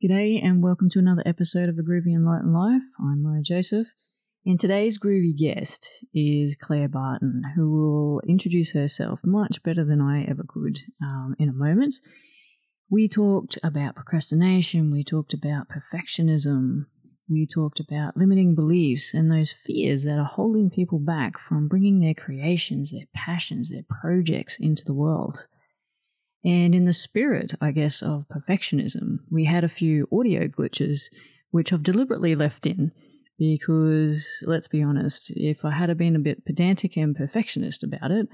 G'day and welcome to another episode of A Groovy Enlightened Life. I'm Maya Joseph. And today's groovy guest is Claire Barton, who will introduce herself much better than I ever could um, in a moment. We talked about procrastination, we talked about perfectionism, we talked about limiting beliefs and those fears that are holding people back from bringing their creations, their passions, their projects into the world. And in the spirit, I guess, of perfectionism, we had a few audio glitches, which I've deliberately left in because, let's be honest, if I had been a bit pedantic and perfectionist about it,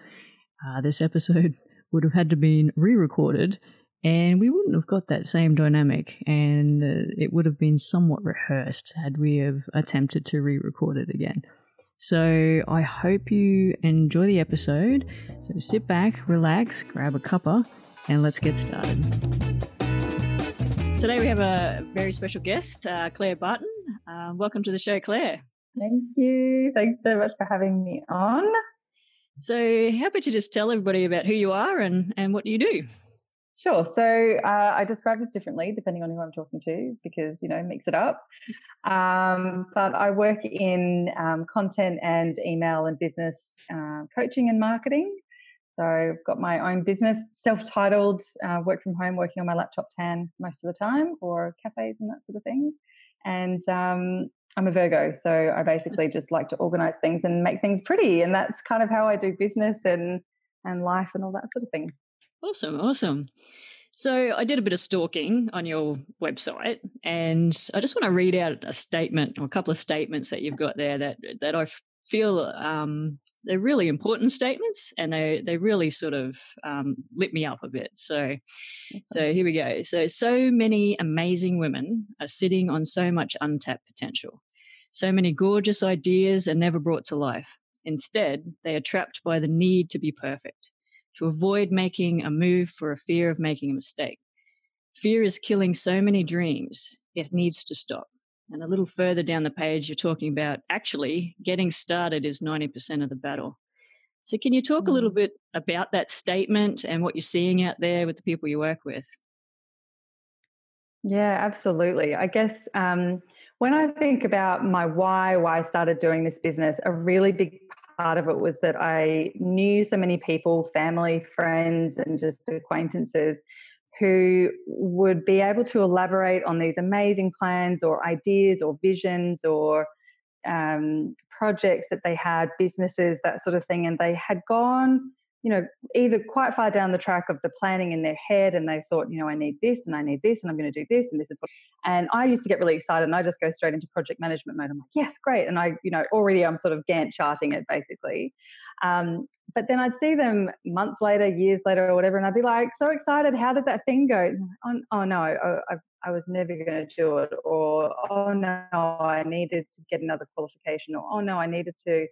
uh, this episode would have had to been re-recorded and we wouldn't have got that same dynamic and uh, it would have been somewhat rehearsed had we have attempted to re-record it again. So i hope you enjoy the episode. So sit back relax grab a cuppa and let's get started. Today we have a very special guest, uh, Claire Barton. Uh, welcome to the show, Claire. Thank you. Thanks so much for having me on. So, how about you just tell everybody about who you are and, and what you do? Sure. So uh, I describe this differently depending on who I'm talking to because, you know, mix it up. Um, but I work in um, content and email and business uh, coaching and marketing. So I've got my own business, self-titled, uh, work from home, working on my laptop tan most of the time, or cafes and that sort of thing. And um, I'm a Virgo, so I basically just like to organize things and make things pretty, and that's kind of how I do business and and life and all that sort of thing. Awesome, awesome. So I did a bit of stalking on your website, and I just want to read out a statement or a couple of statements that you've got there that that I feel um, they're really important statements and they they really sort of um, lit me up a bit. So so here we go. So so many amazing women are sitting on so much untapped potential. So many gorgeous ideas are never brought to life. Instead they are trapped by the need to be perfect to avoid making a move for a fear of making a mistake. Fear is killing so many dreams it needs to stop and a little further down the page, you're talking about actually getting started is 90% of the battle. So, can you talk a little mm. bit about that statement and what you're seeing out there with the people you work with? Yeah, absolutely. I guess um, when I think about my why, why I started doing this business, a really big part of it was that I knew so many people, family, friends, and just acquaintances who would be able to elaborate on these amazing plans or ideas or visions or um, projects that they had, businesses, that sort of thing. And they had gone you know, either quite far down the track of the planning in their head and they thought, you know, I need this and I need this and I'm going to do this and this is what. And I used to get really excited and I just go straight into project management mode. I'm like, yes, great. And I, you know, already I'm sort of Gantt charting it basically. Um, but then I'd see them months later, years later, or whatever, and I'd be like, so excited. How did that thing go? Oh, oh no, I, I was never going to do it. Or, oh no, I needed to get another qualification. Or, oh no, I needed to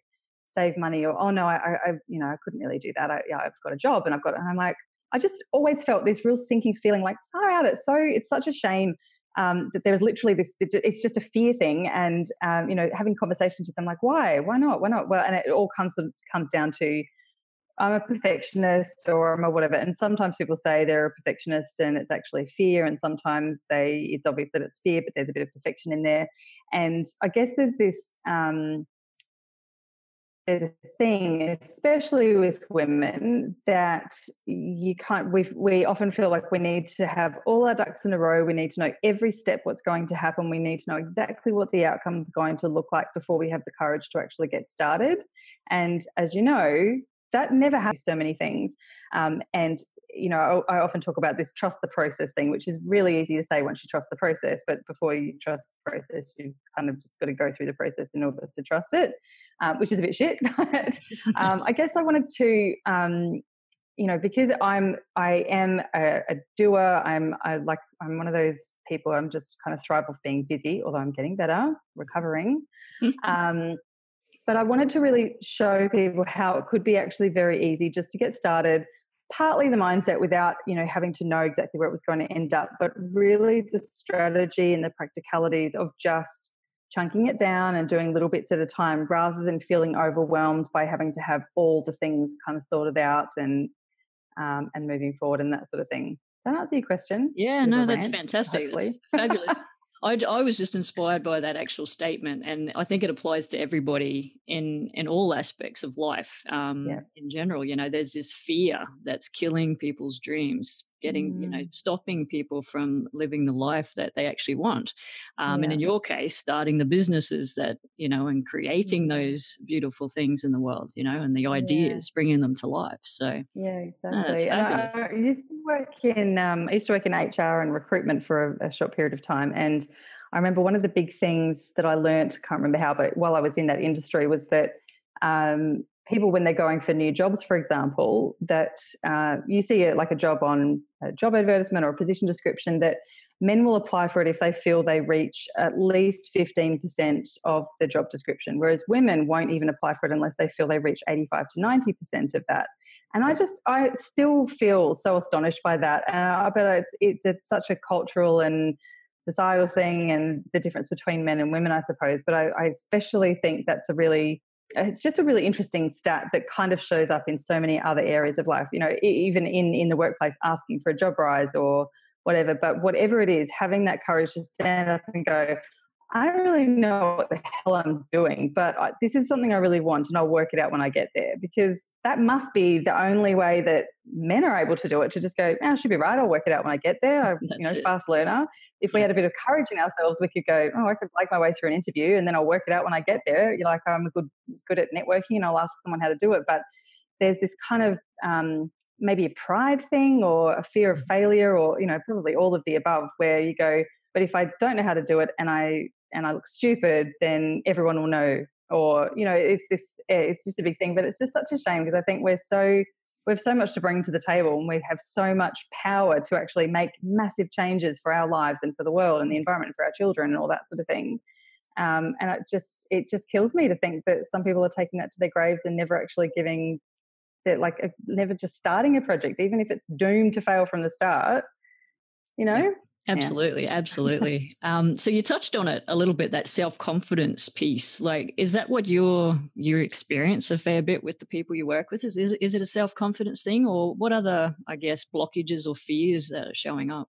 save money or oh no I, I you know I couldn't really do that. I, yeah I've got a job and I've got and I'm like I just always felt this real sinking feeling like far out. It's so it's such a shame um, that there's literally this it's just a fear thing and um, you know having conversations with them like why? Why not? Why not? Well and it all comes comes down to I'm a perfectionist or I'm a whatever and sometimes people say they're a perfectionist and it's actually fear and sometimes they it's obvious that it's fear but there's a bit of perfection in there. And I guess there's this um, there's a thing, especially with women, that you can't. We we often feel like we need to have all our ducks in a row. We need to know every step what's going to happen. We need to know exactly what the outcome is going to look like before we have the courage to actually get started. And as you know, that never happens. So many things, um, and you know, I, I, often talk about this trust the process thing, which is really easy to say once you trust the process, but before you trust the process, you've kind of just got to go through the process in order to trust it, um, which is a bit shit. But um, I guess I wanted to, um, you know, because I'm, I am a, a doer. I'm, I like, I'm one of those people. I'm just kind of thrive off being busy, although I'm getting better, recovering. Um, but I wanted to really show people how it could be actually very easy just to get started partly the mindset without you know having to know exactly where it was going to end up but really the strategy and the practicalities of just chunking it down and doing little bits at a time rather than feeling overwhelmed by having to have all the things kind of sorted out and um, and moving forward and that sort of thing that answer your question? Yeah, no, that's fantastic. Fabulous. I, I was just inspired by that actual statement, and I think it applies to everybody in in all aspects of life. Um, yeah. In general, you know, there's this fear that's killing people's dreams, getting mm. you know, mm. stopping people from living the life that they actually want. Um, yeah. And in your case, starting the businesses that you know, and creating mm. those beautiful things in the world, you know, and the ideas, yeah. bringing them to life. So yeah, exactly. No, I, I, used to work in um, I used to work in HR and recruitment for a, a short period of time, and I remember one of the big things that I learned, can't remember how, but while I was in that industry was that um, people, when they're going for new jobs, for example, that uh, you see it like a job on a job advertisement or a position description that men will apply for it if they feel they reach at least 15% of the job description, whereas women won't even apply for it unless they feel they reach 85 to 90% of that. And I just, I still feel so astonished by that. And I bet it's, it's, it's such a cultural and societal thing and the difference between men and women, I suppose. But I, I especially think that's a really it's just a really interesting stat that kind of shows up in so many other areas of life you know even in in the workplace asking for a job rise or whatever but whatever it is having that courage to stand up and go I don't really know what the hell I'm doing, but I, this is something I really want, and I'll work it out when I get there because that must be the only way that men are able to do it. To just go, oh, I should be right. I'll work it out when I get there. I'm, you know, it. fast learner. If we had a bit of courage in ourselves, we could go, oh, I could like my way through an interview, and then I'll work it out when I get there. You're like, I'm good, good at networking, and I'll ask someone how to do it. But there's this kind of um, maybe a pride thing or a fear of mm. failure, or you know, probably all of the above, where you go but if I don't know how to do it and I and I look stupid, then everyone will know. Or you know, it's this. It's just a big thing, but it's just such a shame because I think we're so we have so much to bring to the table and we have so much power to actually make massive changes for our lives and for the world and the environment and for our children and all that sort of thing um, and it just it just kills me to think that some people are taking that to their graves and never actually giving that like never just starting a project even if it's doomed to fail from the start you know Absolutely, yeah. absolutely. Um, so you touched on it a little bit, that self confidence piece. Like, is that what your your experience a fair bit with the people you work with? Is is, is it a self confidence thing, or what other, I guess, blockages or fears that are showing up?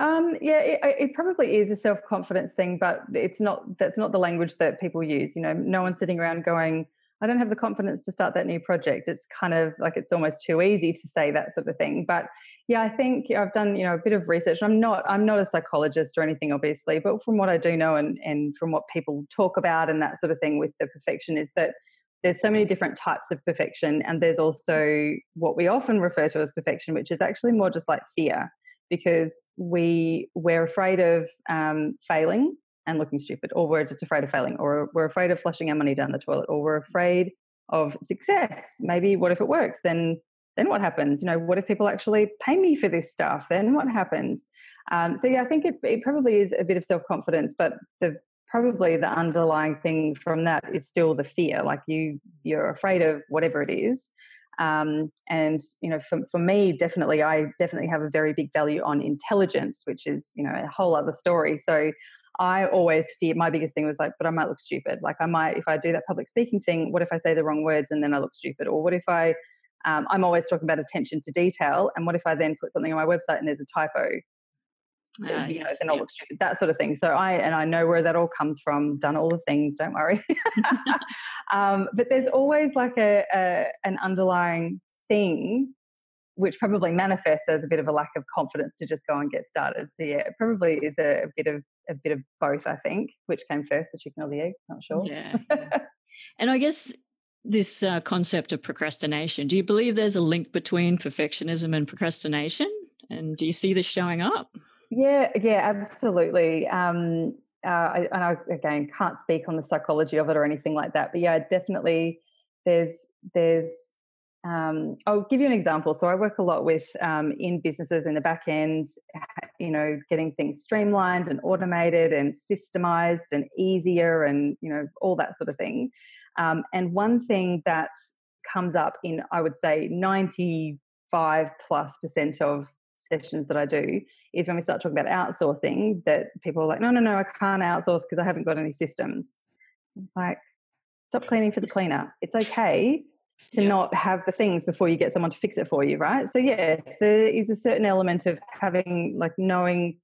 Um, yeah, it, it, probably is a self confidence thing, but it's not. That's not the language that people use. You know, no one's sitting around going, I don't have the confidence to start that new project. It's kind of like it's almost too easy to say that sort of thing. But yeah, I think I've done you know a bit of research. I'm not I'm not a psychologist or anything, obviously, but from what I do know and and from what people talk about and that sort of thing with the perfection is that there's so many different types of perfection, and there's also what we often refer to as perfection, which is actually more just like fear because we we're afraid of um, failing and looking stupid, or we're just afraid of failing, or we're afraid of flushing our money down the toilet, or we're afraid of success. Maybe what if it works? Then then what happens? You know, what if people actually pay me for this stuff? Then what happens? Um, so yeah, I think it, it probably is a bit of self confidence, but the probably the underlying thing from that is still the fear. Like you you're afraid of whatever it is. Um, and you know, for, for me, definitely, I definitely have a very big value on intelligence, which is you know a whole other story. So I always fear my biggest thing was like, but I might look stupid. Like I might, if I do that public speaking thing, what if I say the wrong words and then I look stupid? Or what if I, um, I'm always talking about attention to detail. And what if I then put something on my website and there's a typo? Uh, you know, then I'll look stupid, that sort of thing. So I, and I know where that all comes from, done all the things, don't worry. um, but there's always like a, a, an underlying thing which probably manifests as a bit of a lack of confidence to just go and get started. So yeah, it probably is a, a bit of a bit of both. I think. Which came first, the chicken or the egg? Not sure. Yeah. yeah. and I guess this uh, concept of procrastination. Do you believe there's a link between perfectionism and procrastination? And do you see this showing up? Yeah, yeah, absolutely. Um, uh, I, and I again can't speak on the psychology of it or anything like that, but yeah, definitely there's there's um, I'll give you an example. So I work a lot with um, in businesses in the back end, you know, getting things streamlined and automated and systemized and easier and you know all that sort of thing. Um, and one thing that comes up in I would say ninety five plus percent of sessions that I do is when we start talking about outsourcing that people are like, no, no, no, I can't outsource because I haven't got any systems. It's like, stop cleaning for the cleaner. It's okay to yeah. not have the things before you get someone to fix it for you, right? So yes, there is a certain element of having like knowing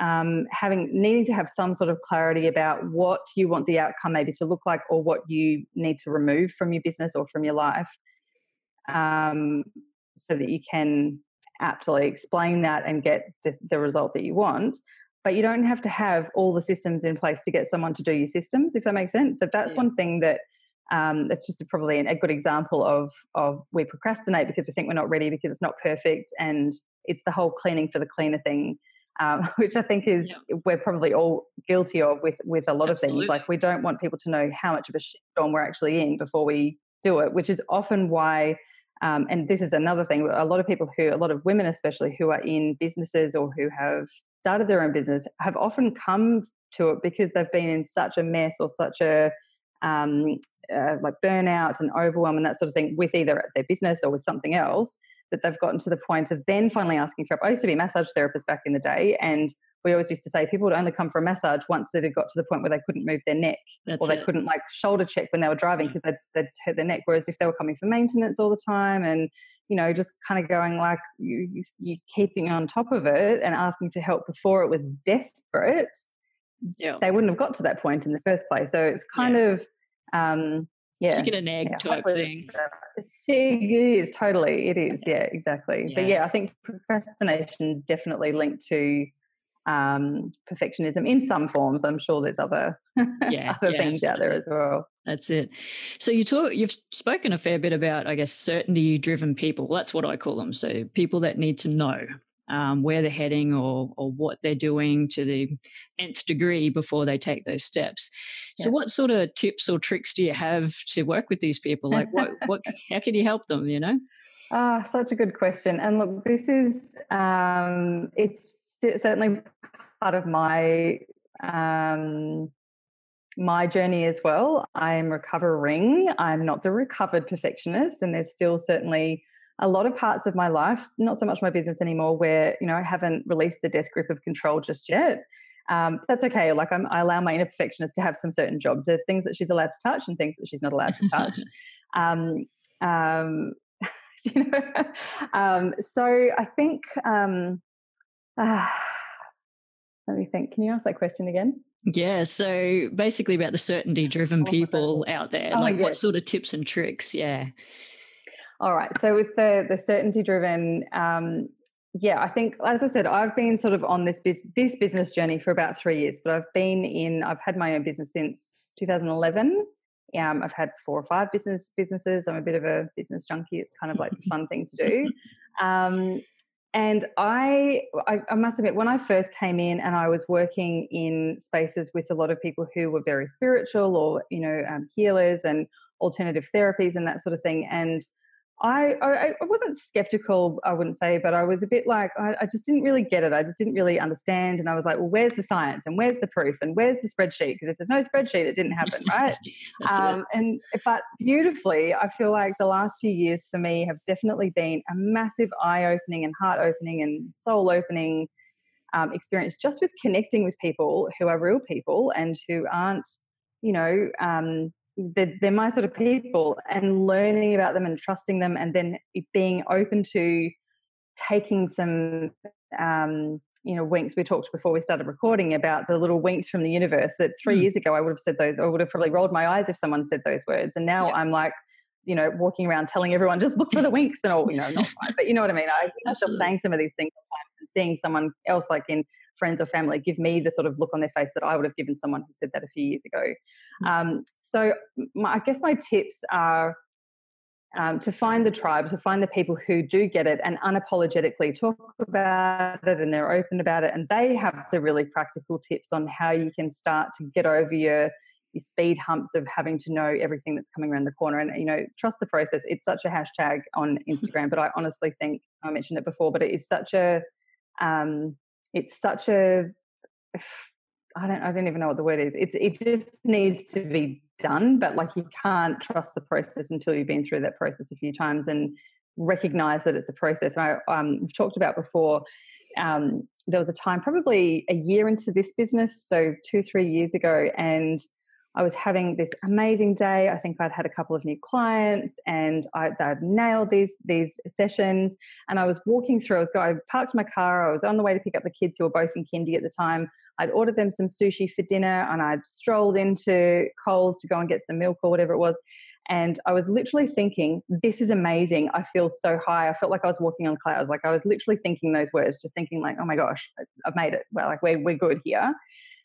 um, having needing to have some sort of clarity about what you want the outcome maybe to look like or what you need to remove from your business or from your life um, so that you can aptly explain that and get the, the result that you want but you don't have to have all the systems in place to get someone to do your systems if that makes sense so that's yeah. one thing that um, it's just a, probably a good example of of we procrastinate because we think we're not ready because it's not perfect and it's the whole cleaning for the cleaner thing um, which I think is yeah. we're probably all guilty of with with a lot Absolutely. of things. Like we don't want people to know how much of a storm we're actually in before we do it, which is often why. Um, and this is another thing. A lot of people who, a lot of women especially, who are in businesses or who have started their own business, have often come to it because they've been in such a mess or such a um, uh, like burnout and overwhelm and that sort of thing with either their business or with something else that they've gotten to the point of then finally asking for help. I used to be a massage therapist back in the day, and we always used to say people would only come for a massage once they had got to the point where they couldn't move their neck That's or they it. couldn't like shoulder check when they were driving because they'd, they'd hurt their neck. Whereas if they were coming for maintenance all the time and you know just kind of going like you, you keeping on top of it and asking for help before it was desperate, yeah. they wouldn't have got to that point in the first place. So it's kind yeah. of um, yeah, chicken and egg yeah, type thing. It is totally. It is. Yeah, exactly. Yeah. But yeah, I think procrastination is definitely linked to um, perfectionism in some forms. I'm sure there's other yeah, other yeah, things absolutely. out there as well. That's it. So you talk. You've spoken a fair bit about, I guess, certainty-driven people. That's what I call them. So people that need to know um, where they're heading or or what they're doing to the nth degree before they take those steps. So, yeah. what sort of tips or tricks do you have to work with these people? Like, what what how can you help them? You know. Ah, oh, such a good question. And look, this is um, it's certainly part of my um, my journey as well. I'm recovering. I'm not the recovered perfectionist, and there's still certainly a lot of parts of my life, not so much my business anymore, where you know I haven't released the death grip of control just yet. Um, that's okay. Like I'm, i allow my inner perfectionist to have some certain jobs. There's things that she's allowed to touch and things that she's not allowed to touch. um, um, you know, um, so I think. Um, uh, let me think. Can you ask that question again? Yeah. So basically, about the certainty-driven oh, people out there, oh, like yes. what sort of tips and tricks? Yeah. All right. So with the the certainty driven, um, yeah, I think as I said, I've been sort of on this this business journey for about three years, but I've been in I've had my own business since 2011. Um, I've had four or five business businesses. I'm a bit of a business junkie. It's kind of like the fun thing to do. Um, and I, I, I, must admit, when I first came in and I was working in spaces with a lot of people who were very spiritual or, you know, um, healers and alternative therapies and that sort of thing, and I, I, I wasn't skeptical, I wouldn't say, but I was a bit like I, I, just didn't really get it. I just didn't really understand, and I was like, well, where's the science and where's the proof and where's the spreadsheet? Because if there's no spreadsheet, it didn't happen, right? um, and but beautifully, I feel like the last few years for me have definitely been a massive eye opening and heart opening and soul opening um, experience, just with connecting with people who are real people and who aren't, you know. Um, they're, they're my sort of people and learning about them and trusting them and then being open to taking some um, you know winks. We talked before we started recording about the little winks from the universe that three mm. years ago i would have said those i would have probably rolled my eyes if someone said those words. And now yeah. i'm like you know walking around telling everyone just look for the winks and all you know not right, but you know what i mean? I myself saying some of these things and seeing someone else like in friends or family give me the sort of look on their face that I would have given someone who said that a few years ago. Mm. Um, so my, I guess my tips are um, to find the tribe, to find the people who do get it and unapologetically talk about it and they're open about it. And they have the really practical tips on how you can start to get over your, your speed humps of having to know everything that's coming around the corner. And, you know, trust the process. It's such a hashtag on Instagram, but I honestly think I mentioned it before, but it is such a, um, it's such a I don't I don't even know what the word is. It's it just needs to be done, but like you can't trust the process until you've been through that process a few times and recognize that it's a process. And I um, we've talked about before. Um, there was a time, probably a year into this business, so two three years ago, and I was having this amazing day. I think I'd had a couple of new clients and I, would nailed these these sessions. And I was walking through. I was going. I parked my car. I was on the way to pick up the kids who were both in kindy at the time. I'd ordered them some sushi for dinner, and I'd strolled into Coles to go and get some milk or whatever it was. And I was literally thinking, this is amazing. I feel so high. I felt like I was walking on clouds. Like I was literally thinking those words, just thinking like, oh my gosh, I've made it. Well, like we're, we're good here.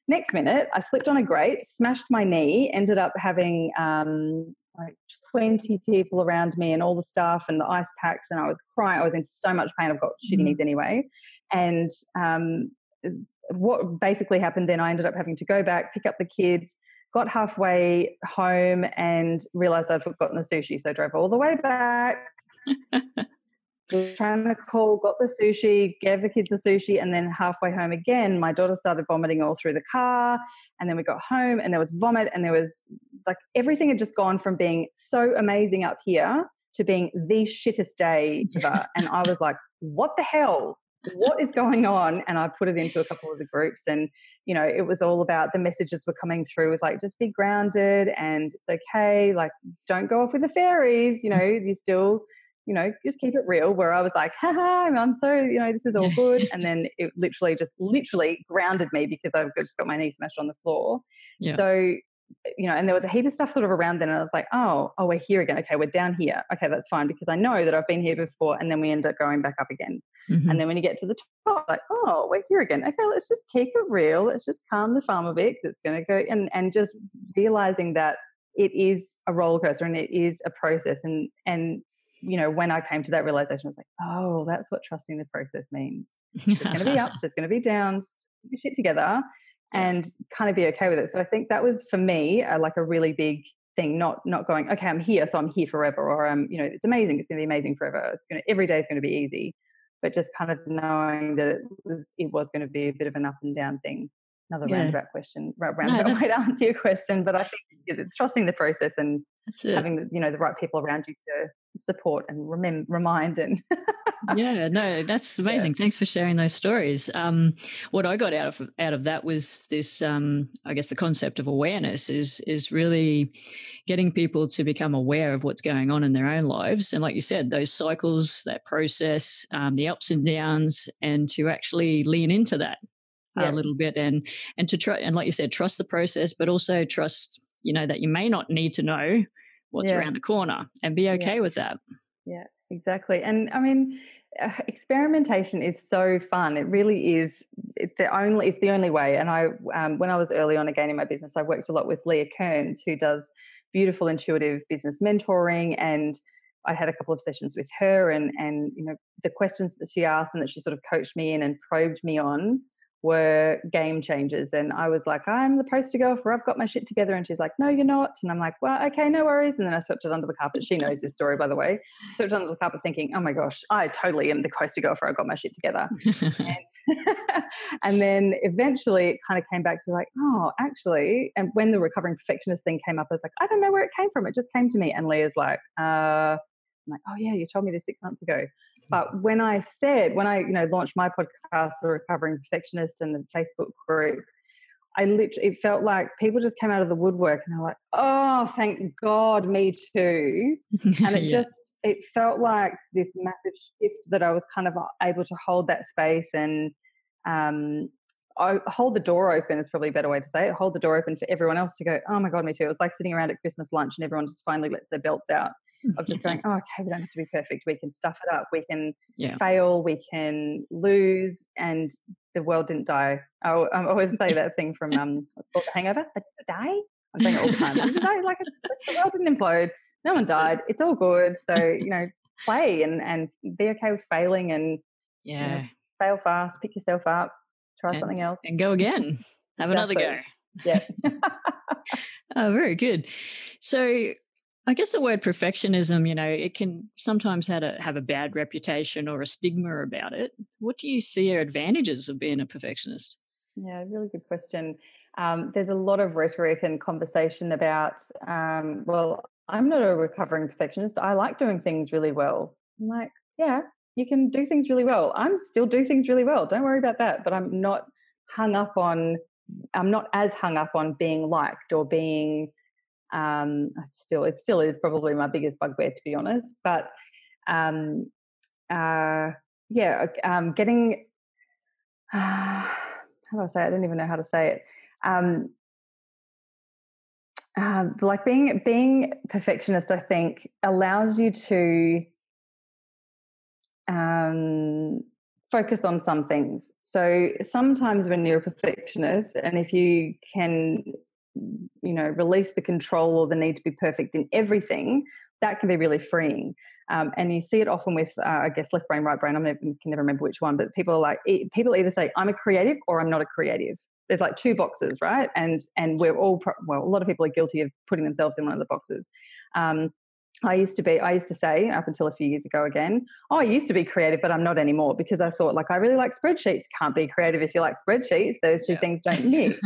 Next minute, I slipped on a grate, smashed my knee, ended up having um, like 20 people around me and all the stuff and the ice packs. And I was crying. I was in so much pain. I've got shitty mm. knees anyway. And um, what basically happened then, I ended up having to go back, pick up the kids, got halfway home and realized I'd forgotten the sushi. So I drove all the way back. trying to call, got the sushi, gave the kids the sushi, and then halfway home again, my daughter started vomiting all through the car. And then we got home and there was vomit, and there was like everything had just gone from being so amazing up here to being the shittest day ever. and I was like, what the hell? What is going on? And I put it into a couple of the groups, and you know, it was all about the messages were coming through with like, just be grounded and it's okay. Like, don't go off with the fairies. You know, you still you know, just keep it real. Where I was like, haha, I'm so, you know, this is all good. and then it literally just literally grounded me because I've just got my knee smashed on the floor. Yeah. So, you know, and there was a heap of stuff sort of around then. And I was like, oh, oh, we're here again. Okay, we're down here. Okay, that's fine because I know that I've been here before. And then we end up going back up again. Mm-hmm. And then when you get to the top, like, oh, we're here again. Okay, let's just keep it real. Let's just calm the farm a bit. It's going to go and and just realizing that it is a roller coaster and it is a process and and you know, when I came to that realization, I was like, oh, that's what trusting the process means. There's going to be ups, there's going to be downs, be shit together, and kind of be okay with it. So I think that was for me uh, like a really big thing. Not not going, okay, I'm here, so I'm here forever, or I'm, you know, it's amazing, it's going to be amazing forever. It's going to every day is going to be easy, but just kind of knowing that it was it was going to be a bit of an up and down thing. Another yeah. roundabout question, roundabout no, way to answer your question, but I think it's trusting the process and having you know the right people around you to support and remind and yeah no that's amazing yeah. thanks for sharing those stories um, what i got out of out of that was this um, i guess the concept of awareness is is really getting people to become aware of what's going on in their own lives and like you said those cycles that process um, the ups and downs and to actually lean into that yeah. a little bit and and to try and like you said trust the process but also trust you know that you may not need to know what's yeah. around the corner and be okay yeah. with that. Yeah, exactly. And I mean, uh, experimentation is so fun. It really is. It's the only. It's the only way. And I, um, when I was early on again in my business, I worked a lot with Leah Kearns, who does beautiful intuitive business mentoring and I had a couple of sessions with her and and you know the questions that she asked and that she sort of coached me in and probed me on were game changers. And I was like, I'm the poster girl for I've got my shit together. And she's like, No, you're not. And I'm like, Well, okay, no worries. And then I swept it under the carpet. She knows this story, by the way. Swept it under the carpet thinking, Oh my gosh, I totally am the poster girl for I've got my shit together. and, and then eventually it kind of came back to like, Oh, actually, and when the recovering perfectionist thing came up, I was like, I don't know where it came from. It just came to me. And Leah's like, uh, I'm like, oh yeah, you told me this six months ago. But when I said, when I, you know, launched my podcast, The Recovering Perfectionist and the Facebook group, I literally, it felt like people just came out of the woodwork and they're like, oh, thank God, me too. And it yeah. just, it felt like this massive shift that I was kind of able to hold that space and um, I hold the door open is probably a better way to say it. Hold the door open for everyone else to go, oh my God, me too. It was like sitting around at Christmas lunch and everyone just finally lets their belts out of just going, oh, okay, we don't have to be perfect. We can stuff it up. We can yeah. fail. We can lose. And the world didn't die. I, I always say that thing from um, what's called The Hangover. But die? I'm saying it all the time. die, like the world didn't implode. No one died. It's all good. So you know, play and and be okay with failing and yeah, you know, fail fast. Pick yourself up. Try and, something else and go again. Have exactly. another go. Yeah. oh, very good. So I guess the word perfectionism, you know, it can sometimes have a, have a bad reputation or a stigma about it. What do you see are advantages of being a perfectionist? Yeah, really good question. Um, there's a lot of rhetoric and conversation about, um, well, I'm not a recovering perfectionist. I like doing things really well. I'm like, yeah, you can do things really well. I'm still do things really well. Don't worry about that. But I'm not hung up on I'm not as hung up on being liked or being um, still it still is probably my biggest bugbear to be honest. But um, uh, yeah, um, getting uh, how do I say? It? I don't even know how to say it. Um, uh, like being being perfectionist, I think allows you to um, focus on some things. So sometimes when you're a perfectionist, and if you can, you know, release the control or the need to be perfect in everything, that can be really freeing. Um, and you see it often with, uh, I guess, left brain, right brain. I can never remember which one, but people are like, people either say, I'm a creative or I'm not a creative. There's like two boxes, right? And and we're all, well, a lot of people are guilty of putting themselves in one of the boxes. Um, I used to be, I used to say up until a few years ago again, oh, I used to be creative, but I'm not anymore because I thought, like, I really like spreadsheets. Can't be creative if you like spreadsheets. Those two yeah. things don't mix.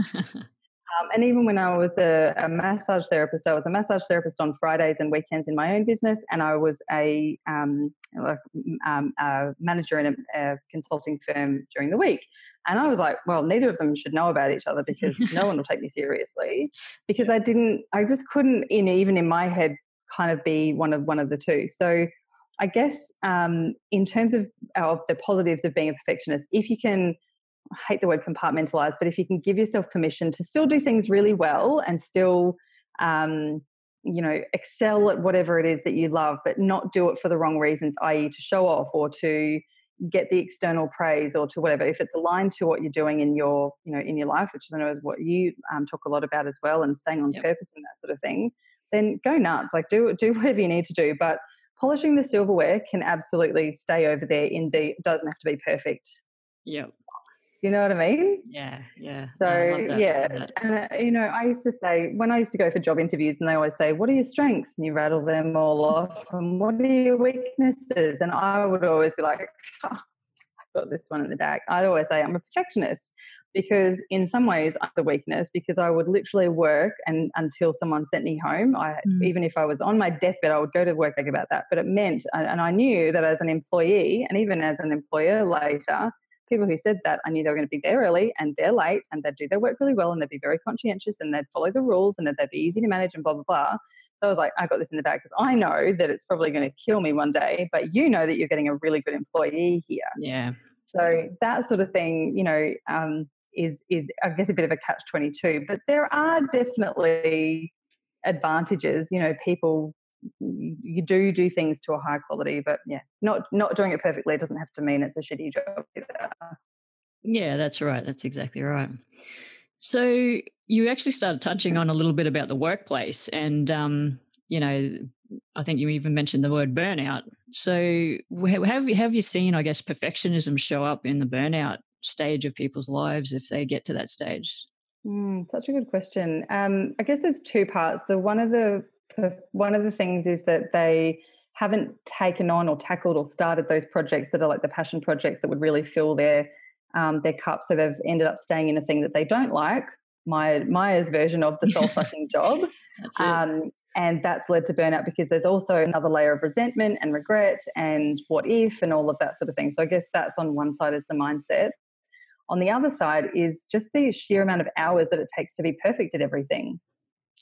Um, and even when I was a, a, massage therapist, I was a massage therapist on Fridays and weekends in my own business, and I was a, um, um, a manager in a, a, consulting firm during the week. And I was like, well, neither of them should know about each other because no one will take me seriously. Because I didn't, I just couldn't, in even in my head, kind of be one of one of the two. So. I guess um, in terms of, of the positives of being a perfectionist, if you can I hate the word compartmentalize, but if you can give yourself permission to still do things really well and still, um, you know, excel at whatever it is that you love, but not do it for the wrong reasons, i.e., to show off or to get the external praise or to whatever. If it's aligned to what you're doing in your, you know, in your life, which I know is what you um, talk a lot about as well, and staying on yep. purpose and that sort of thing, then go nuts. Like do do whatever you need to do, but polishing the silverware can absolutely stay over there in the doesn't have to be perfect. Yeah you know what I mean? Yeah, yeah. So yeah, and uh, you know, I used to say when I used to go for job interviews, and they always say, "What are your strengths?" and you rattle them all off, and what are your weaknesses? And I would always be like, oh, "I've got this one in the bag." I'd always say I'm a perfectionist because in some ways I'm the weakness because I would literally work and until someone sent me home. I mm. even if I was on my deathbed, I would go to work like about that. But it meant, and I knew that as an employee and even as an employer later people who said that, I knew they were going to be there early and they're late and they'd do their work really well and they'd be very conscientious and they'd follow the rules and that they'd be easy to manage and blah, blah, blah. So I was like, I got this in the bag because I know that it's probably going to kill me one day, but you know that you're getting a really good employee here. Yeah. So that sort of thing, you know, um, is is I guess a bit of a catch twenty two. But there are definitely advantages. You know, people you do do things to a high quality, but yeah, not not doing it perfectly doesn't have to mean it's a shitty job either. Yeah, that's right. That's exactly right. So you actually started touching on a little bit about the workplace, and um, you know, I think you even mentioned the word burnout. So have you have you seen, I guess, perfectionism show up in the burnout stage of people's lives if they get to that stage? Mm, such a good question. Um, I guess there's two parts. The one of the one of the things is that they haven't taken on or tackled or started those projects that are like the passion projects that would really fill their um, their cup. So they've ended up staying in a thing that they don't like. My Maya's version of the soul sucking job, um, and that's led to burnout because there's also another layer of resentment and regret and what if and all of that sort of thing. So I guess that's on one side is the mindset. On the other side is just the sheer amount of hours that it takes to be perfect at everything.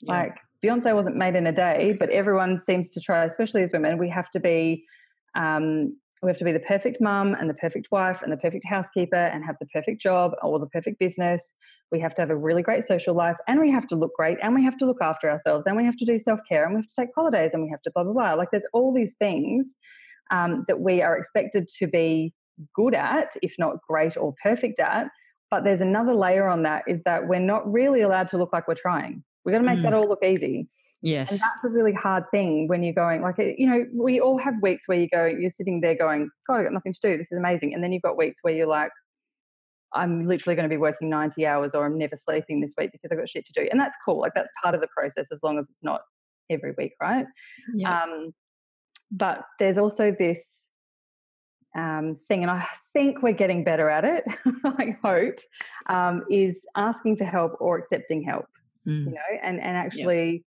Yeah. Like Beyonce wasn't made in a day, but everyone seems to try, especially as women, we have to be um, we have to be the perfect mum and the perfect wife and the perfect housekeeper and have the perfect job or the perfect business. We have to have a really great social life and we have to look great and we have to look after ourselves and we have to do self care and we have to take holidays and we have to blah, blah, blah. Like there's all these things um, that we are expected to be good at, if not great or perfect at. But there's another layer on that is that we're not really allowed to look like we're trying. We've got to make mm. that all look easy. Yes. And that's a really hard thing when you're going, like, you know, we all have weeks where you go, you're sitting there going, God, I've got nothing to do. This is amazing. And then you've got weeks where you're like, I'm literally going to be working 90 hours or I'm never sleeping this week because I've got shit to do. And that's cool. Like, that's part of the process as long as it's not every week, right? Yeah. Um, but there's also this um, thing, and I think we're getting better at it, I hope, um, is asking for help or accepting help mm. you know, and and actually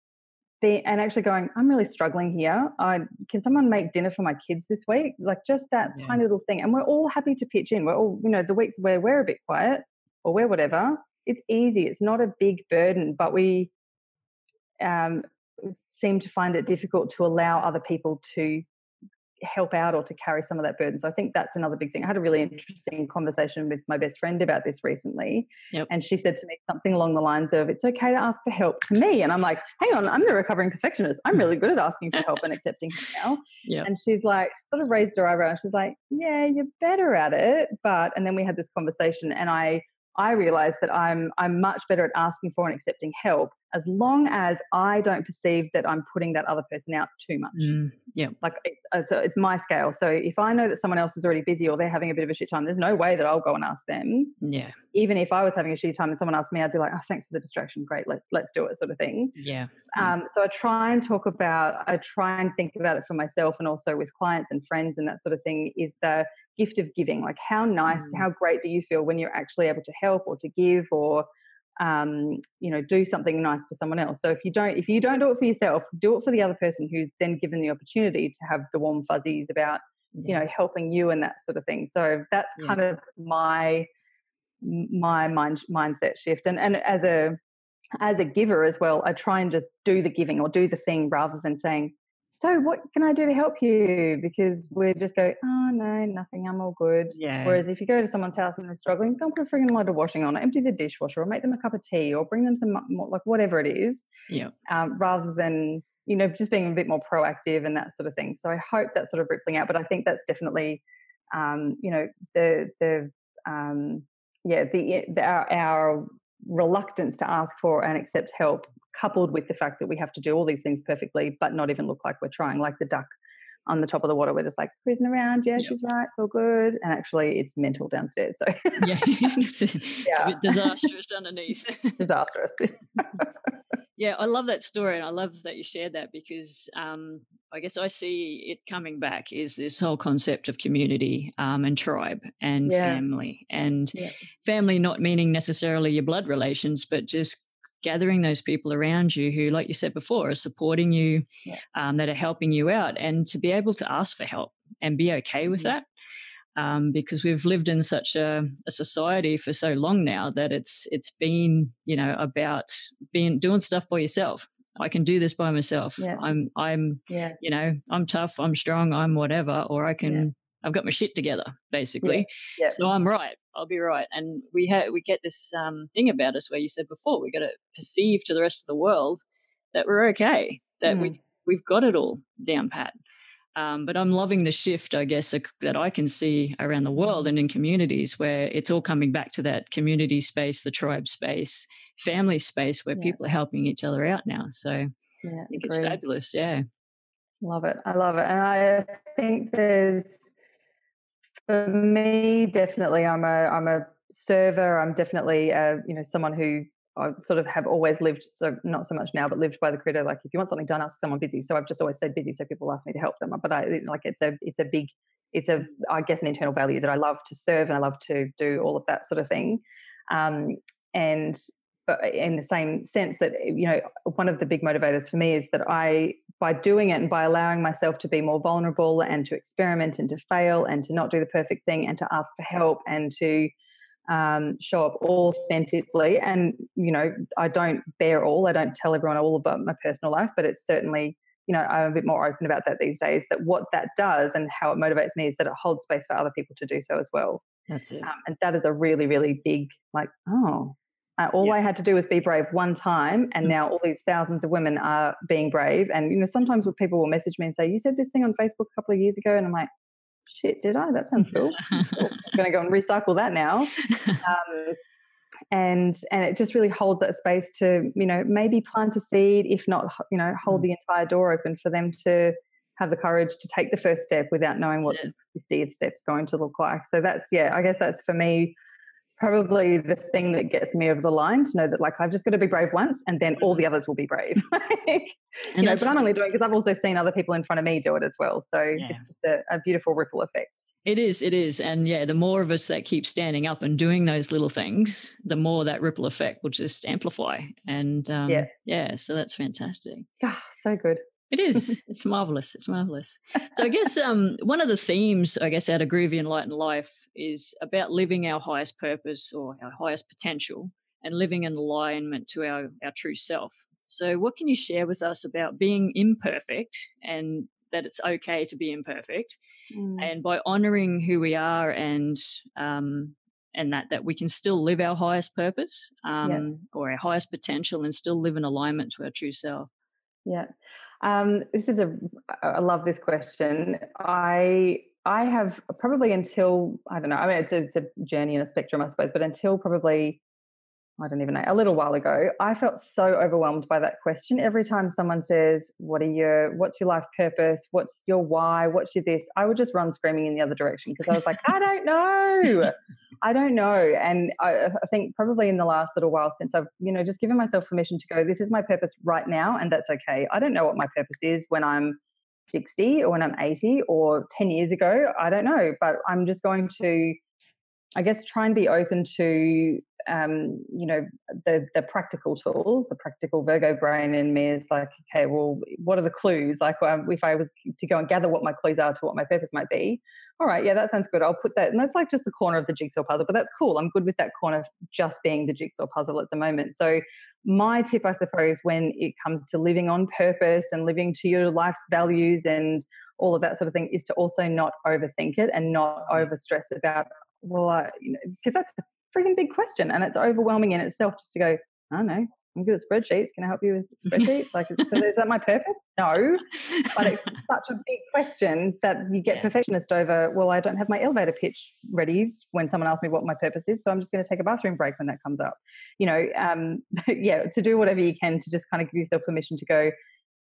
be and actually going, I'm really struggling here. I can someone make dinner for my kids this week? Like just that tiny little thing, and we're all happy to pitch in. We're all, you know, the weeks where we're a bit quiet or we're whatever. it's easy. It's not a big burden, but we um, seem to find it difficult to allow other people to help out or to carry some of that burden. So I think that's another big thing. I had a really interesting conversation with my best friend about this recently. Yep. And she said to me something along the lines of, It's okay to ask for help to me. And I'm like, Hang on, I'm the recovering perfectionist. I'm really good at asking for help and accepting help now. Yep. And she's like, sort of raised her eyebrow she's like, Yeah, you're better at it. But, and then we had this conversation and I, I realized that I'm I'm much better at asking for and accepting help as long as I don't perceive that I'm putting that other person out too much. Mm, yeah, like it's, it's my scale. So if I know that someone else is already busy or they're having a bit of a shit time, there's no way that I'll go and ask them. Yeah. Even if I was having a shitty time and someone asked me, I'd be like, "Oh, thanks for the distraction. Great, let, let's do it," sort of thing. Yeah. Um, so I try and talk about, I try and think about it for myself and also with clients and friends and that sort of thing. Is the gift of giving. Like, how nice, mm. how great do you feel when you're actually able to help or to give or um, you know do something nice for someone else. So if you don't if you don't do it for yourself do it for the other person who's then given the opportunity to have the warm fuzzies about you know helping you and that sort of thing. So that's yeah. kind of my my mind mindset shift. And and as a as a giver as well i try and just do the giving or do the thing rather than saying so what can I do to help you? Because we just go, oh no, nothing, I'm all good. Yeah. Whereas if you go to someone's house and they're struggling, don't put a freaking load of washing on, empty the dishwasher, or make them a cup of tea, or bring them some like whatever it is. Yeah. Um, rather than you know just being a bit more proactive and that sort of thing. So I hope that's sort of rippling out. But I think that's definitely, um, you know, the the um, yeah the, the our, our reluctance to ask for and accept help coupled with the fact that we have to do all these things perfectly, but not even look like we're trying, like the duck on the top of the water. We're just like cruising around. Yeah, yep. she's right. It's all good. And actually, it's mental downstairs. So yeah, it's, yeah. disastrous underneath. disastrous. yeah, I love that story, and I love that you shared that because um, I guess I see it coming back is this whole concept of community um, and tribe and yeah. family, and yeah. family not meaning necessarily your blood relations, but just gathering those people around you who, like you said before, are supporting you, yeah. um, that are helping you out, and to be able to ask for help and be okay with mm-hmm. that. Um, because we've lived in such a, a, society for so long now that it's it's been you know about being doing stuff by yourself. I can do this by myself. Yeah. I'm I'm yeah. you know I'm tough. I'm strong. I'm whatever. Or I can I've got my shit together, basically. Yeah. So I'm right. I'll be right. And we have we get this um, thing about us where you said before we got to perceive to the rest of the world that we're okay, that mm. we we've got it all down pat. Um, but I'm loving the shift, I guess, that I can see around the world and in communities where it's all coming back to that community space, the tribe space, family space where yeah. people are helping each other out now. So yeah, I think it's fabulous. Yeah. Love it. I love it. And I think there's for me, definitely, I'm a I'm a server. I'm definitely a, you know someone who I sort of have always lived so not so much now, but lived by the credo like if you want something done, ask someone busy. So I've just always stayed busy, so people ask me to help them. But I like it's a it's a big it's a I guess an internal value that I love to serve and I love to do all of that sort of thing. Um, and but uh, in the same sense that you know one of the big motivators for me is that I by doing it and by allowing myself to be more vulnerable and to experiment and to fail and to not do the perfect thing and to ask for help and to um, show up authentically. And you know I don't bear all I don't tell everyone all about my personal life but it's certainly you know I'm a bit more open about that these days that what that does and how it motivates me is that it holds space for other people to do so as well. That's it. Um, and that is a really really big like oh uh, all yeah. I had to do was be brave one time, and mm. now all these thousands of women are being brave. And you know, sometimes people will message me and say, "You said this thing on Facebook a couple of years ago," and I'm like, "Shit, did I? That sounds cool. I'm going to go and recycle that now." Um, and and it just really holds that space to you know maybe plant a seed, if not you know hold mm. the entire door open for them to have the courage to take the first step without knowing what the 50th step's going to look like. So that's yeah, I guess that's for me probably the thing that gets me over the line to know that like I've just got to be brave once and then all the others will be brave. like, and know, but I'm only doing because I've also seen other people in front of me do it as well. So yeah. it's just a, a, beautiful ripple effect. It is, it is. And yeah, the more of us that keep standing up and doing those little things, the more that ripple effect will just amplify. And um, yeah. yeah, so that's fantastic. Oh, so good. It is. It's marvelous. It's marvelous. So I guess um, one of the themes, I guess, out of Groovy Enlightened Life is about living our highest purpose or our highest potential and living in alignment to our, our true self. So, what can you share with us about being imperfect and that it's okay to be imperfect, mm. and by honoring who we are and um, and that that we can still live our highest purpose um, yeah. or our highest potential and still live in alignment to our true self. Yeah, um, this is a. I love this question. I I have probably until I don't know. I mean, it's a, it's a journey and a spectrum, I suppose. But until probably I don't even know, a little while ago, I felt so overwhelmed by that question. Every time someone says, What are your, what's your life purpose? What's your why? What's your this? I would just run screaming in the other direction because I was like, I don't know. I don't know. And I, I, think probably in the last little while since I've, you know, just given myself permission to go, this is my purpose right now. And that's okay. I don't know what my purpose is when I'm 60 or when I'm 80 or 10 years ago. I don't know. But I'm just going to, I guess, try and be open to um, you know, the the practical tools, the practical Virgo brain in me is like, okay, well, what are the clues? Like, um, if I was to go and gather what my clues are to what my purpose might be, all right, yeah, that sounds good. I'll put that, and that's like just the corner of the jigsaw puzzle, but that's cool. I'm good with that corner just being the jigsaw puzzle at the moment. So, my tip, I suppose, when it comes to living on purpose and living to your life's values and all of that sort of thing, is to also not overthink it and not mm. overstress about well, I, you know, because that's freaking big question and it's overwhelming in itself just to go, I don't know, I'm good at spreadsheets. Can I help you with spreadsheets? like, is that my purpose? No. But it's such a big question that you get yeah. perfectionist over, well, I don't have my elevator pitch ready when someone asks me what my purpose is. So I'm just going to take a bathroom break when that comes up. You know, um, yeah, to do whatever you can to just kind of give yourself permission to go,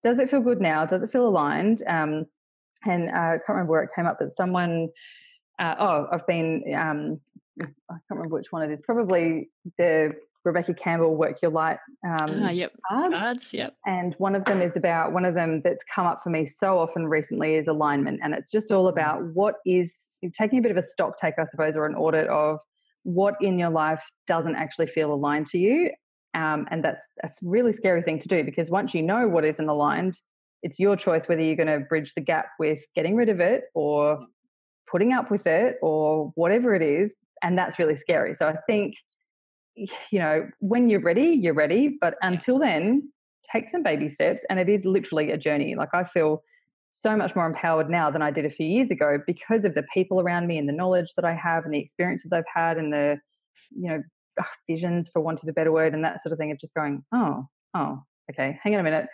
does it feel good now? Does it feel aligned? Um, and uh, I can't remember where it came up, but someone, uh, oh, I've been um, I can't remember which one it is. Probably the Rebecca Campbell Work Your Light um, uh, yep. cards. cards. Yep. And one of them is about one of them that's come up for me so often recently is alignment, and it's just all mm-hmm. about what is taking a bit of a stock take, I suppose, or an audit of what in your life doesn't actually feel aligned to you. Um, and that's a really scary thing to do because once you know what isn't aligned, it's your choice whether you're going to bridge the gap with getting rid of it or putting up with it or whatever it is and that's really scary. So I think, you know, when you're ready, you're ready. But until then, take some baby steps. And it is literally a journey. Like I feel so much more empowered now than I did a few years ago because of the people around me and the knowledge that I have and the experiences I've had and the, you know, ah, visions for want of a better word and that sort of thing of just going, oh, oh, okay, hang on a minute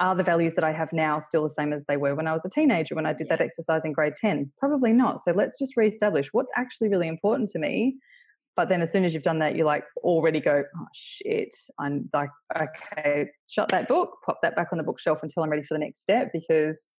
are the values that I have now still the same as they were when I was a teenager when I did that exercise in grade 10? Probably not. So let's just reestablish what's actually really important to me. But then as soon as you've done that, you like already go, oh shit. I'm like, okay, shut that book, pop that back on the bookshelf until I'm ready for the next step because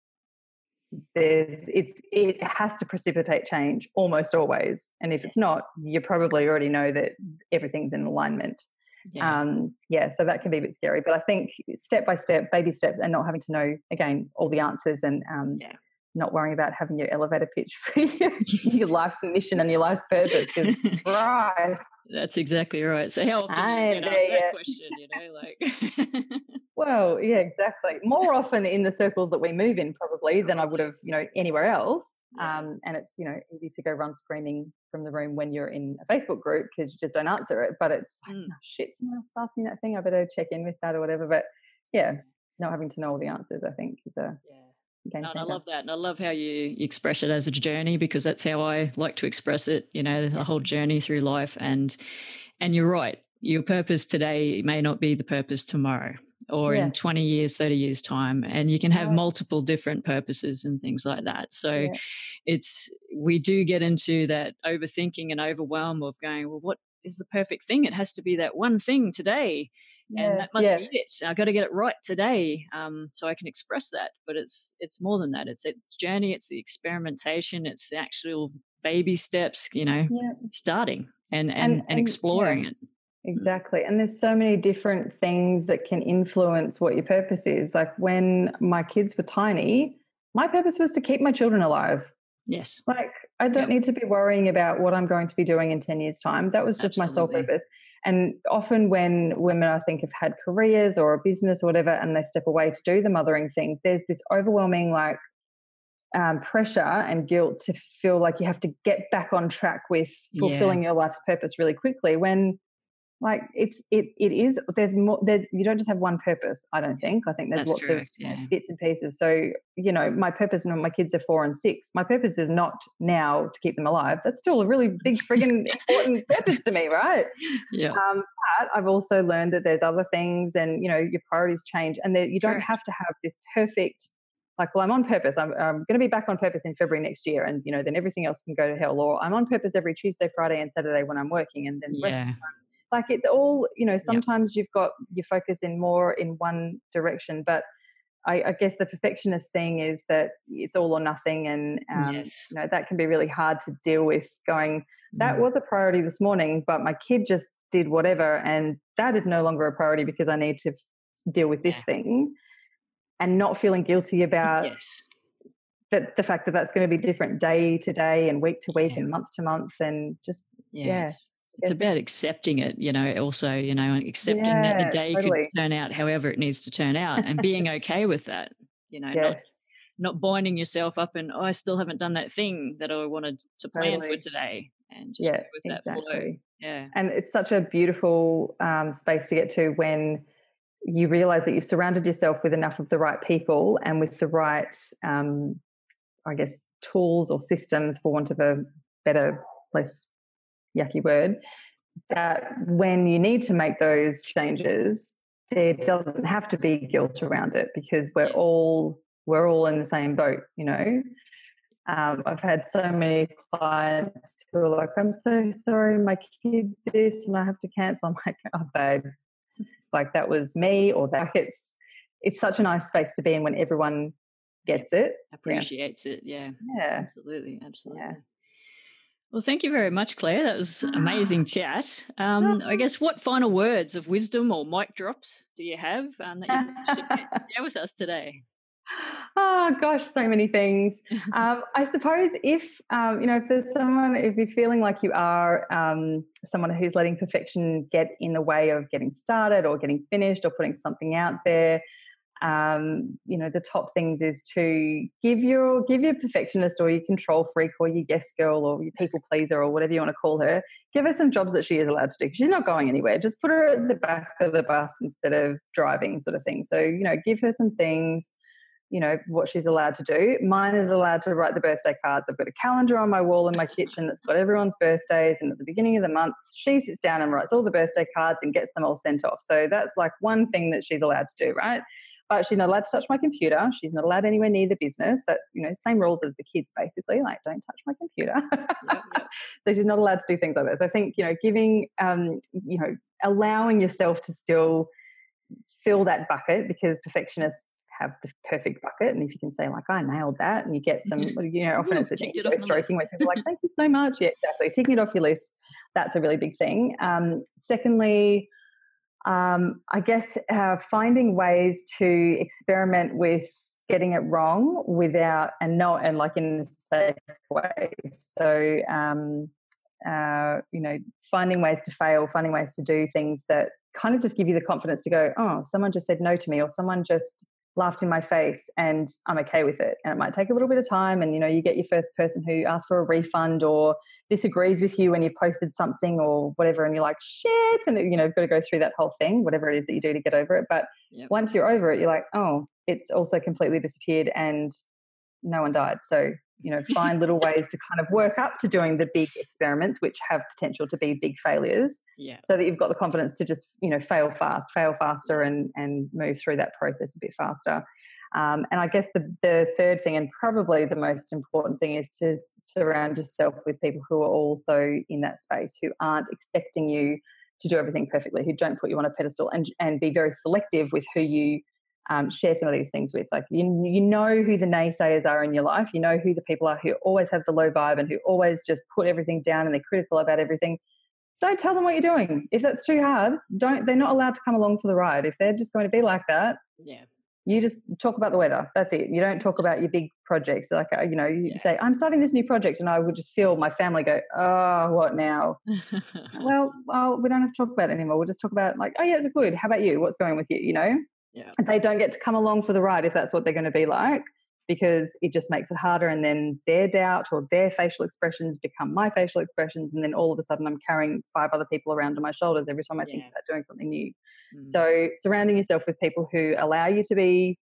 there's it's it has to precipitate change almost always. And if it's not, you probably already know that everything's in alignment. Yeah. Um, yeah, so that can be a bit scary. But I think step by step, baby steps, and not having to know again all the answers and um, yeah. not worrying about having your elevator pitch for your, your life's mission and your life's purpose. right. That's exactly right. So how often do you get asked that question? You know, like. Well, yeah, exactly. More often in the circles that we move in, probably than I would have, you know, anywhere else. Um, and it's you know easy to go run screaming from the room when you're in a Facebook group because you just don't answer it. But it's like, mm. oh, shit, someone else asked me that thing. I better check in with that or whatever. But yeah, not having to know all the answers, I think, is a yeah. No, I love that. And I love how you express it as a journey because that's how I like to express it, you know, the whole journey through life. And and you're right. Your purpose today may not be the purpose tomorrow or yeah. in 20 years 30 years time and you can have multiple different purposes and things like that. So yeah. it's we do get into that overthinking and overwhelm of going well what is the perfect thing? It has to be that one thing today and that must be it. I got to get it right today um, so i can express that. But it's it's more than that. It's it's journey it's the experimentation it's the actual baby steps you know starting and and, and, and exploring it Exactly. And there's so many different things that can influence what your purpose is. Like when my kids were tiny, my purpose was to keep my children alive. Yes. Like I don't yep. need to be worrying about what I'm going to be doing in 10 years time. That was just Absolutely. my sole purpose. And often when women I think have had careers or a business or whatever and they step away to do the mothering thing, there's this overwhelming like um, pressure and guilt to feel like you have to get back on track with fulfilling yeah. your life's purpose really quickly when like it's it it is there's more there's you don't just have one purpose i don't think. I think there's That's lots correct, of yeah. bits and pieces. So you know my purpose when my kids are four and six my purpose is not now to keep them alive. That's still a really big friggin' important purpose to me right? Yeah. um, but i've also learned that there's other things and you know your priorities change and that you don't Correct. have to have this perfect like well i'm on purpose. I'm, I'm going to be back on purpose in february next year and you know then everything else can go to hell. Or i'm on purpose every tuesday friday and saturday when i'm working and then the rest of the time like it's all you know sometimes you've got your focus in more in one direction but I, I guess the perfectionist thing is that it's all or nothing and um, Yes. you know that can be really hard to deal with going that Mm. was a priority this morning but my kid just did whatever and that is no longer a priority because i need to deal with this Yeah. thing and not feeling guilty about yes. that the fact that that's going to be different day to day and week to week Yeah. and month to month and just Yeah. Yeah, It's, it's guess- about accepting it, you know, also, you know, and accepting that the day totally. could turn out however it needs to turn out and being okay with that, you know, not, yes not binding yourself up and, oh, I still haven't done that thing that I wanted to plan Totally. for today and just yeah with that flow. Yeah. and it's such a beautiful um, space to get to when you realize that you've surrounded yourself with enough of the right people and with the right um, i guess tools or systems for want of a better less yucky word that when you need to make those changes there doesn't have to be guilt around it because we're all we're all in the same boat you know um, I've had so many clients who are like, I'm so sorry, my kid this and I have to cancel. I'm like, oh babe, like that was me or that it's it's such a nice space to be in when everyone gets it. Appreciates it. Yeah. Yeah. Absolutely. Absolutely. Yeah. Well, thank you very much, Claire. That was amazing chat. Um, I guess what final words of wisdom or mic drops do you have um, that you should share with us today? oh gosh, so many things. Um, I suppose if um, you know, if there's someone, if you're feeling like you are um, someone who's letting perfection get in the way of getting started or getting finished or putting something out there, um, you know, the top things is to give your give your perfectionist or your control freak or your yes girl or your people pleaser or whatever you want to call her, give her some jobs that she is allowed to do. She's not going anywhere. Just put her at the back of the bus instead of driving, sort of thing. So you know, give her some things you know what she's allowed to do mine is allowed to write the birthday cards i've got a calendar on my wall in my kitchen that's got everyone's birthdays and at the beginning of the month she sits down and writes all the birthday cards and gets them all sent off so that's like one thing that she's allowed to do right but she's not allowed to touch my computer she's not allowed anywhere near the business that's you know same rules as the kids basically like don't touch my computer Yep, yep. so she's not allowed to do things like that so i think you know giving um you know allowing yourself to still fill that bucket because perfectionists have the perfect bucket. And if you can say, like, I nailed that, and you get some, you know, often Ooh, it's a it off stroking where people are like, thank you so much. Yeah, exactly. Ticking it off your list, that's a really big thing. Um, secondly, um, I guess uh, finding ways to experiment with getting it wrong without and not and like in a safe way. So um, uh, you know, finding ways to fail, finding ways to do things that kind of just give you the confidence to go, oh, someone just said no to me, or someone just laughed in my face, and I'm okay with it. And it might take a little bit of time, and you know, you get your first person who asks for a refund or disagrees with you when you've posted something or whatever, and you're like, shit, and you know, you've got to go through that whole thing, whatever it is that you do to get over it. But Yep. once you're over it, you're like, oh, it's also completely disappeared, and no one died. So you know, find little ways to kind of work up to doing the big experiments, which have potential to be big failures, Yeah. so that you've got the confidence to just you know fail fast, fail faster, and and move through that process a bit faster. Um, and I guess the the third thing, and probably the most important thing, is to surround yourself with people who are also in that space, who aren't expecting you to do everything perfectly, who don't put you on a pedestal, and and be very selective with who you um, share some of these things with. Like you, you know who the naysayers are in your life. You know who the people are who always have the low vibe and who always just put everything down and they're critical about everything. Don't tell them what you're doing. If that's too hard, don't. They're not allowed to come along for the ride. If they're just going to be like that, Yeah. you just talk about the weather. That's it. You don't talk about your big projects. Like uh, you know, you Yeah. say, "I'm starting this new project," and I would just feel my family go, "Oh, what now?" well, well, we don't have to talk about it anymore. We'll just talk about like, "Oh yeah, it's good. How about you? What's going with you?" You know yeah. they don't get to come along for the ride if that's what they're going to be like because it just makes it harder. And then their doubt or their facial expressions become my facial expressions. And then all of a sudden, I'm carrying five other people around on my shoulders every time I yeah. think about doing something new. Mm. So, surrounding yourself with people who allow you to be.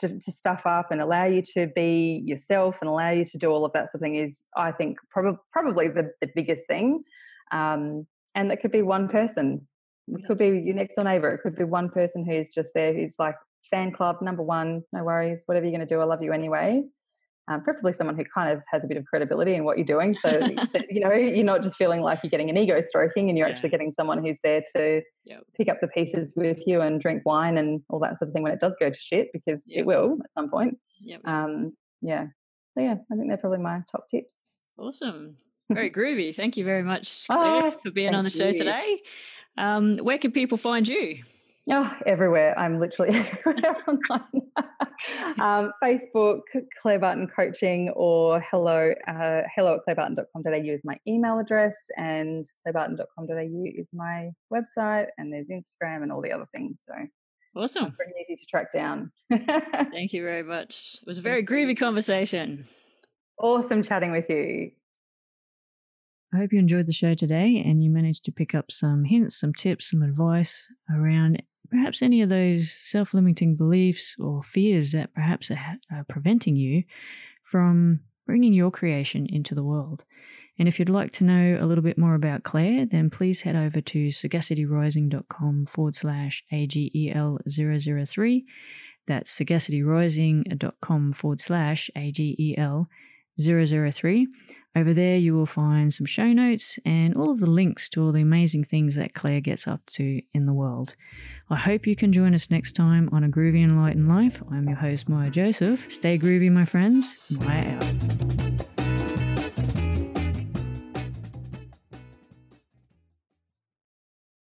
To, to, stuff up and allow you to be yourself and allow you to do all of that sort of thing is, I think, prob- probably the, the biggest thing. Um, and that could be one person. It could be your next door neighbor. It could be one person who's just there who's like, fan club number one no worries whatever you're going to do i love you anyway um, preferably someone who kind of has a bit of credibility in what you're doing so that, you know you're not just feeling like you're getting an ego stroking and you're yeah. actually getting someone who's there to yep. pick up the pieces with you and drink wine and all that sort of thing when it does go to shit because yep. it will at some point yep. um, yeah so yeah i think they're probably my top tips awesome very groovy thank you very much Claire, oh, for being on the show you. today um, where can people find you Oh, everywhere. I'm literally everywhere online. um, Facebook, Claire Barton Coaching, or hello, uh, hello at clairebarton.com.au is my email address, and clairebarton.com.au is my website, and there's Instagram and all the other things. So awesome. Pretty easy to track down. Thank you very much. It was a very groovy conversation. Awesome chatting with you. I hope you enjoyed the show today and you managed to pick up some hints, some tips, some advice around perhaps any of those self limiting beliefs or fears that perhaps are, preventing you from bringing your creation into the world. And if you'd like to know a little bit more about Claire, then please head over to sagacityrising.com forward slash AGEL003. That's sagacityrising.com forward slash AGEL003. Over there, you will find some show notes and all of the links to all the amazing things that Claire gets up to in the world. I hope you can join us next time on A Groovy Enlightened Life. I'm your host, Maya Joseph. Stay groovy, my friends. Maya out.